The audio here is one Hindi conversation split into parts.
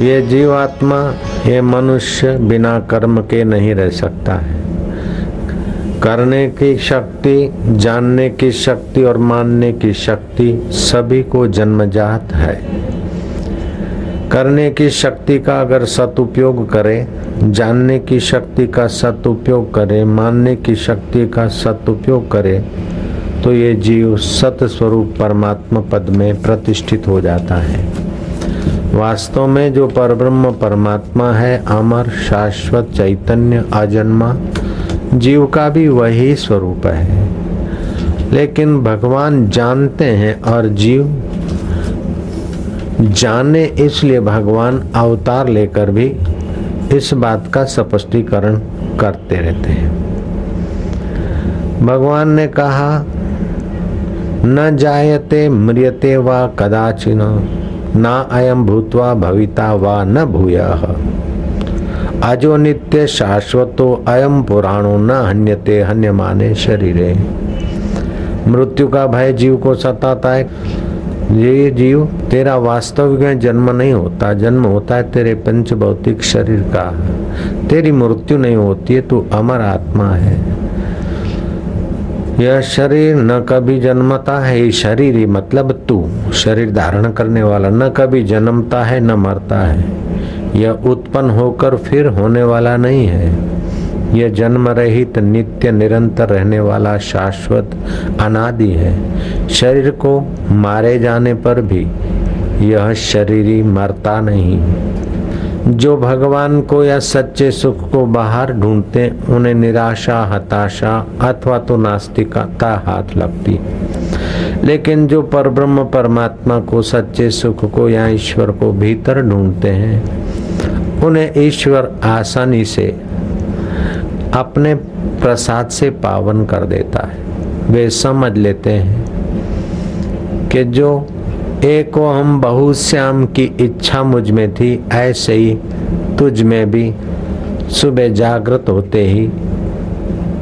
ये जीवात्मा, ये मनुष्य बिना कर्म के नहीं रह सकता है। करने की शक्ति, जानने की शक्ति और मानने की शक्ति सभी को जन्मजात है। करने की शक्ति का अगर सदुपयोग करे, जानने की शक्ति का सदुपयोग करे, मानने की शक्ति का सदुपयोग करे तो ये जीव सत स्वरूप परमात्मा पद में प्रतिष्ठित हो जाता है। वास्तव में जो परब्रह्म परमात्मा है, अमर, शाश्वत, चैतन्य, अजन्मा, जीव का भी वही स्वरूप है। लेकिन भगवान जानते हैं और जीव जाने इसलिए भगवान अवतार लेकर भी इस बात का स्पष्टीकरण करते रहते हैं। भगवान ने कहा, न जायते म्रियते व कदाचिन ना अयम भूतवा भविता वा न भूय। अजो नित्य शाश्वतो अयम पुराणो न हन्यते हन्य माने शरीरे। मृत्यु का भय जीव को सताता है। ये जीव, तेरा वास्तविक में जन्म नहीं होता, जन्म होता है तेरे पंच भौतिक शरीर का। तेरी मृत्यु नहीं होती है, तू अमर आत्मा है। यह शरीर न कभी जन्मता है, ये शरीर ही मतलब तू। शरीर धारण करने वाला न कभी जन्मता है, न मरता है। यह उत्पन्न होकर फिर होने वाला नहीं है। यह जन्म रहित नित्य, निरंतर रहने वाला, शाश्वत, अनादि है। शरीर को मारे जाने पर भी यह शरीर मरता नहीं। जो भगवान को या सच्चे सुख को बाहर ढूंढते, उन्हें निराशा, हताशा अथवा तो नास्तिकता हाथ लगती। लेकिन जो परब्रह्म परमात्मा को सच्चे सुख को या ईश्वर को भीतर ढूंढते हैं, उन्हें ईश्वर आसानी से अपने प्रसाद से पावन कर देता है। वे समझ लेते हैं कि जो एको हम बहुश्याम की इच्छा मुझमें थी, ऐसे ही तुझ में भी सुबह जागृत होते ही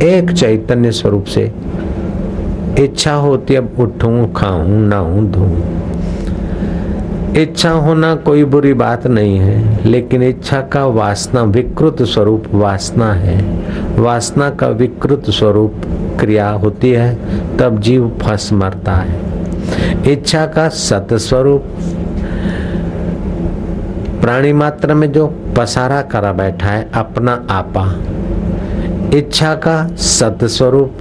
एक चैतन्य स्वरूप से इच्छा होती अब उठूं, खाऊं, नहाऊं, धोऊं। इच्छा होना कोई बुरी बात नहीं है, लेकिन इच्छा का वासना विकृत स्वरूप वासना है। वासना का विकृत स्वरूप क्रिया होती है, तब जीव फंस मरता है। इच्छा का सत स्वरूप। प्राणी मात्र में जो पसारा करा बैठा है, अपना आपा। इच्छा का सत स्वरूप।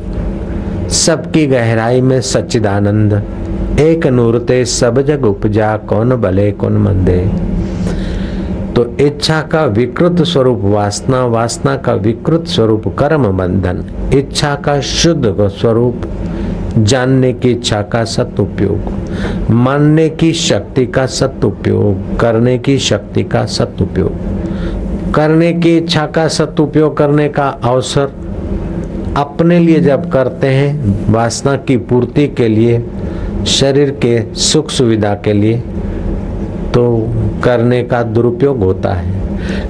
सबकी गहराई में सच्चिदानंद। एक नूरते सब जग उपजा, कौन भले, कौन मंदे। तो इच्छा का विकृत स्वरूप, वासना वासना का विकृत स्वरूप, कर्म बंधन। इच्छा का शुद्ध स्वरूप, जानने की इच्छा का सदुपयोग। मानने की शक्ति का सदुपयोग, करने की शक्ति का सदुपयोग। करने की इच्छा का सदुपयोग करने का अवसर अपने लिए जब करते हैं, वासना की पूर्ति के लिए, शरीर के सुख सुविधा के लिए तो करने का दुरुपयोग होता है।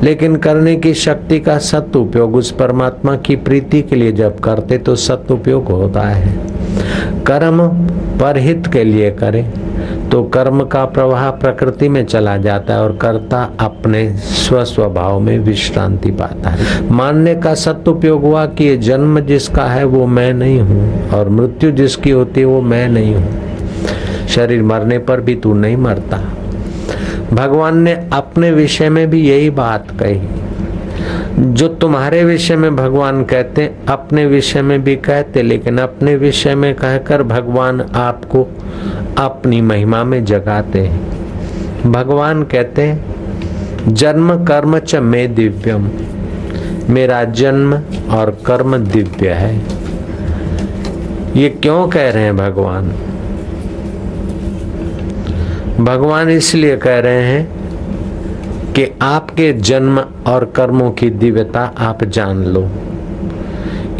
लेकिन करने की शक्ति का सदुपयोग, उस परमात्मा की प्रीति के लिए जब करते तो सदुपयोग होता है। कर्म परहित के लिए करे। तो कर्म का प्रवाह प्रकृति में चला जाता है और कर्ता अपने स्व स्वभाव में विश्रांति पाता है। मानने का सदुपयोग हुआ कि ये जन्म जिसका है वो मैं नहीं हूँ और मृत्यु जिसकी होती है वो मैं नहीं हूँ। शरीर मरने पर भी तू नहीं मरता। भगवान ने अपने विषय में भी यही बात कही। जो तुम्हारे विषय में भगवान कहते अपने विषय में भी कहते, लेकिन अपने विषय में कहकर भगवान आपको अपनी महिमा में जगाते हैं। भगवान कहते हैं, जन्म कर्म च मे दिव्यम, मेरा जन्म और कर्म दिव्य है। ये क्यों कह रहे हैं भगवान? भगवान इसलिए कह रहे हैं कि आपके जन्म और कर्मों की दिव्यता आप जान लो।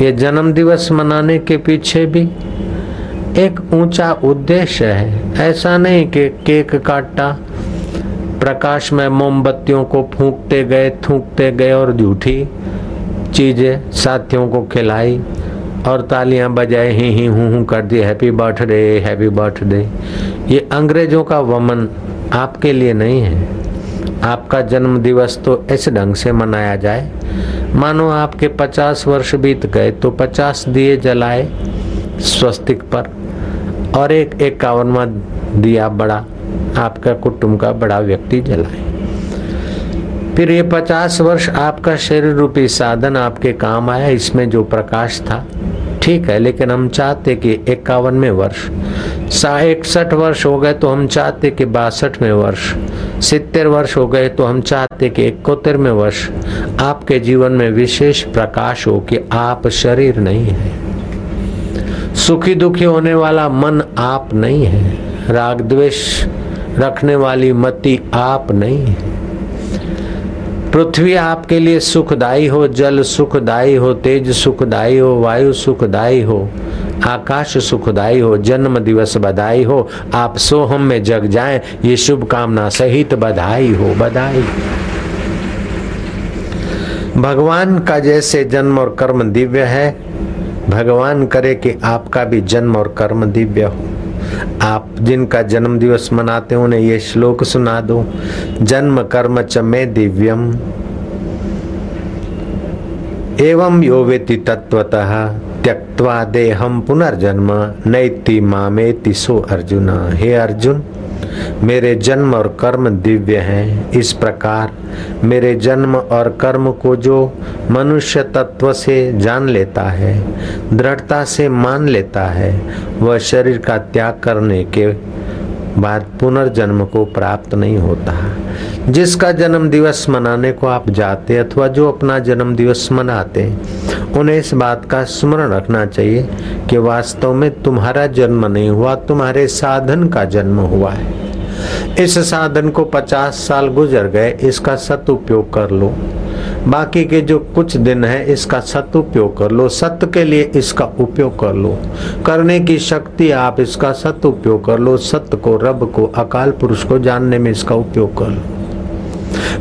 ये जन्म दिवस मनाने के पीछे भी एक ऊँचा उद्देश्य है। ऐसा नहीं कि केक काटा प्रकाश में मोमबत्तियों को फूंकते गए, थूकते गए और झूठी चीज़ें, साथियों को खिलाई और तालियाँ बजाए, ही ही हूँ हूँ कर दी हैप्पी बर्थडे हैप्पी बर्थडे ये अंग्रेज़ों का वमन आपके लिए नहीं है। आपका जन्म दिवस तो इस ढंग से मनाया जाए। मानो आपके पचास वर्ष बीत गए तो पचास दिए जलाए स्वस्तिक पर और एक इक्यावनवा दिया बड़ा, आपका कुटुंब का बड़ा व्यक्ति जलाए। फिर ये पचास वर्ष आपका शरीर रूपी साधन आपके काम आया, इसमें जो प्रकाश था, ठीक है, लेकिन हम चाहते कि इक्यावनवे वर्ष सा इकसठ वर्ष हो गए तो हम चाहते कि बासठवें वर्ष सितर वर्ष हो गए तो हम चाहते कि इक्कोतरवें वर्ष आपके जीवन में विशेष प्रकाश हो कि आप शरीर नहीं है। सुखी दुखी होने वाला मन आप नहीं है। राग द्वेष रखने वाली मति आप नहीं है। पृथ्वी आपके लिए सुखदाई हो, जल सुखदाई हो, तेज सुखदाई हो, वायु सुखदाई हो आकाश सुखदाई हो जन्म दिवस बधाई हो, आप सोहम में जग जाएँ, ये शुभकामना सहित बधाई हो, बधाई। भगवान का जैसे जन्म और कर्म दिव्य है, भगवान करे कि आपका भी जन्म और कर्म दिव्य हो। आप जिनका जन्म दिवस मनाते हो, उन्हें ये श्लोक सुना दो, जन्म कर्म च में दिव्यम। एवं यो वेति तत्वतः त्यक्वा देहम पुनर्जन्म, नैति मामेति सो अर्जुन। हे अर्जुन, मेरे जन्म और कर्म दिव्य हैं। इस प्रकार मेरे जन्म और कर्म को जो मनुष्य तत्व से जान लेता है, दृढ़ता से मान लेता है, वह शरीर का त्याग करने के बाद पुनर्जन्म को प्राप्त नहीं होता। जिसका जन्म दिवस मनाने को आप जाते अथवा जो अपना जन्म दिवस मनाते उन्हें इस बात का स्मरण रखना चाहिए कि वास्तव में तुम्हारा जन्म नहीं हुआ, तुम्हारे साधन का जन्म हुआ है। इस साधन को पचास साल गुजर गए, इसका सदुपयोग कर लो। बाकी के जो कुछ दिन है, इसका सदुपयोग कर लो। सत्य के लिए इसका उपयोग कर लो। करने की शक्ति आप इसका सदुपयोग कर लो। सत्य को, रब को, अकाल पुरुष को जानने में इसका उपयोग कर लो।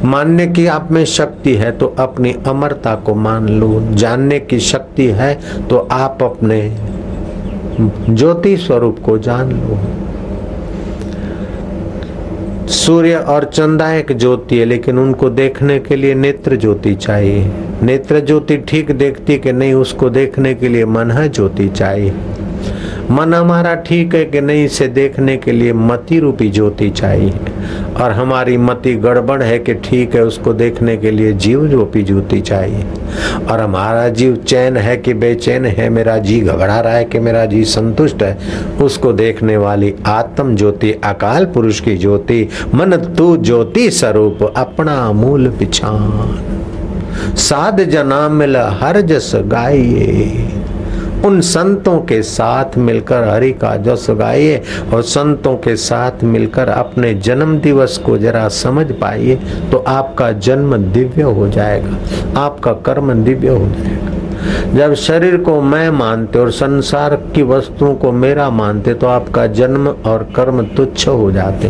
मानने की आप में शक्ति है तो अपनी अमरता को मान लो। जानने की शक्ति है तो आप अपने ज्योति स्वरूप को जान लो। सूर्य और चंदा एक ज्योति है, लेकिन उनको देखने के लिए नेत्र ज्योति चाहिए। नेत्र ज्योति ठीक देखती कि नहीं, उसको देखने के लिए मन ज्योति चाहिए। मन हमारा ठीक है कि नहीं, इसे देखने के लिए मति रूपी ज्योति चाहिए। और हमारी मति गड़बड़ है कि ठीक है, उसको देखने के लिए जीव रूपी ज्योति चाहिए। और हमारा जीव चैन है कि बेचैन है, मेरा जी घबरा रहा है कि मेरा जी संतुष्ट है, उसको देखने वाली आत्म ज्योति, अकाल पुरुष की ज्योति, मन तू ज्योति स्वरूप, अपना मूल पिछान। साध जना मिल, हर जस गाइए। उन संतों के साथ मिलकर हरि का जस गाइए और संतों के साथ मिलकर अपने जन्म दिवस को जरा समझ पाइए तो आपका जन्म दिव्य हो जाएगा, आपका कर्म दिव्य हो जाएगा। जब शरीर को मैं मानते और संसार की वस्तुओं को मेरा मानते तो आपका जन्म और कर्म तुच्छ हो जाते।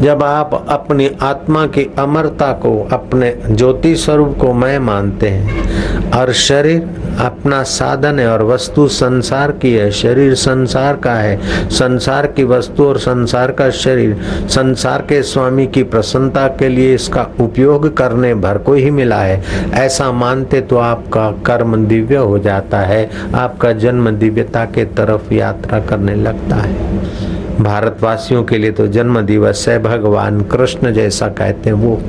जब आप अपनी आत्मा की अमरता को, अपने ज्योति स्वरूप को मैं मानते हैं, और शरीर अपना साधन है और वस्तु संसार की है। शरीर संसार का है। संसार की वस्तु और संसार का शरीर। संसार के स्वामी की प्रसन्नता के लिए इसका उपयोग करने भर को ही मिला है। ऐसा मानते तो आपका कर्म दिव्य हो जाता है। आपका जन्म दिव्यता के तरफ़ यात्रा करने लगता है। भारतवासियों के लिए तो जन्म दिवस है। भगवान कृष्ण जैसा कहते हैं वो,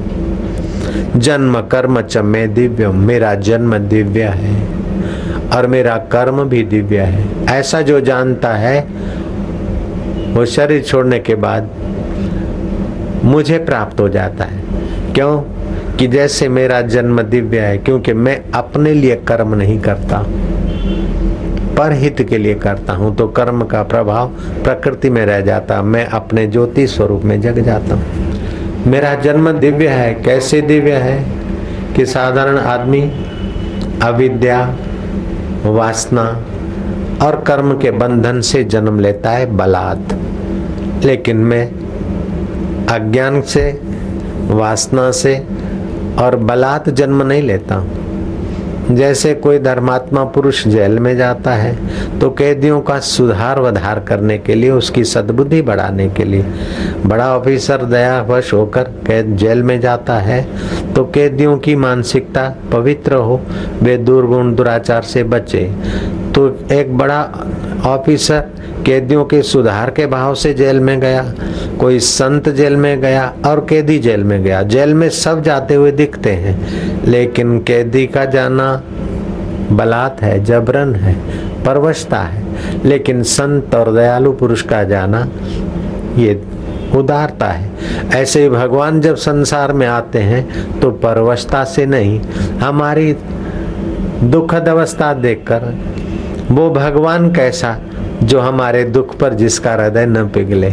जन्म कर्म च में दिव्य मेरा जन्म दिव्य है। और मेरा कर्म भी दिव्य है। ऐसा जो जानता है, वो शरीर छोड़ने के बाद मुझे प्राप्त हो जाता है। क्यों? कि जैसे मेरा जन्म दिव्य है, क्योंकि मैं अपने लिए कर्म नहीं करता, पर हित के लिए करता हूँ तो कर्म का प्रभाव प्रकृति में रह जाता, मैं अपने ज्योति स्वरूप में जग जाता हूँ। मेरा जन्म दिव्य है, कैसे दिव्य है? कि साधारण आदमी, अविद्या वासना और कर्म के बंधन से जन्म लेता है बलात्। लेकिन मैं अज्ञान से, वासना से और बलात् जन्म नहीं लेता। जैसे कोई धर्मात्मा पुरुष जेल में जाता है तो कैदियों का सुधार वधार करने के लिए, उसकी सद्बुद्धि बढ़ाने के लिए। बड़ा ऑफिसर दयावश होकर कैद जेल में जाता है तो कैदियों की मानसिकता पवित्र हो, वे दुर्गुण दुराचार से बचे। तो एक बड़ा ऑफिसर कैदियों के सुधार के भाव से जेल में गया, कोई संत जेल में गया और कैदी जेल में गया। जेल में सब जाते हुए दिखते हैं, लेकिन कैदी का जाना बलात् है, जबरन है, परवशता है। लेकिन संत और दयालु पुरुष का जाना ये उदारता है। ऐसे ही भगवान जब संसार में आते हैं तो परवशता से नहीं, हमारी दुखद अवस्था देखकर, वो भगवान कैसा जो हमारे दुख पर जिसका हृदय न पिघले,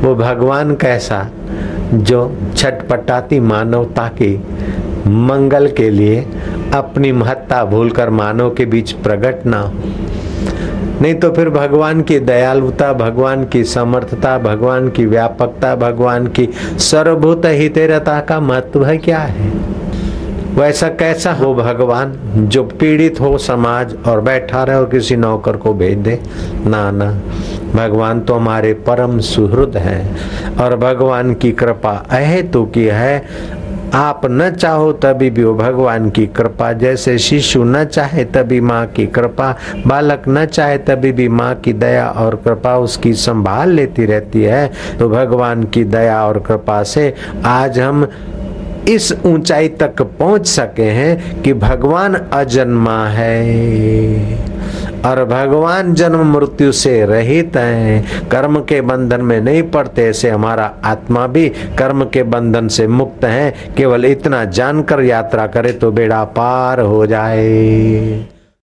वो भगवान कैसा जो छटपटाती मानवता की मंगल के लिए अपनी महत्ता भूलकर मानव के बीच प्रकट ना हो। नहीं तो फिर भगवान की दयालुता, भगवान की समर्थता, भगवान की व्यापकता, भगवान की सर्वभूत हितेरता का महत्व है क्या है? वैसा कैसा हो भगवान, जो पीड़ित हो समाज और बैठा रहे और किसी नौकर को भेज दे? ना ना। भगवान तो हमारे परम सुहृद हैं और भगवान की कृपा अहेतु की है। आप न चाहो तभी भी वो भगवान की कृपा। जैसे शिशु न चाहे तभी माँ की कृपा। बालक न चाहे तभी भी माँ की दया और कृपा उसकी संभाल लेती रहती है। तो भगवान की दया और कृपा से आज हम इस ऊंचाई तक पहुँच सके हैं कि भगवान अजन्मा है। और भगवान जन्म मृत्यु से रहित हैं। कर्म के बंधन में नहीं पड़ते, ऐसे हमारा आत्मा भी कर्म के बंधन से मुक्त है। केवल इतना जानकर यात्रा करे तो बेड़ा पार हो जाए।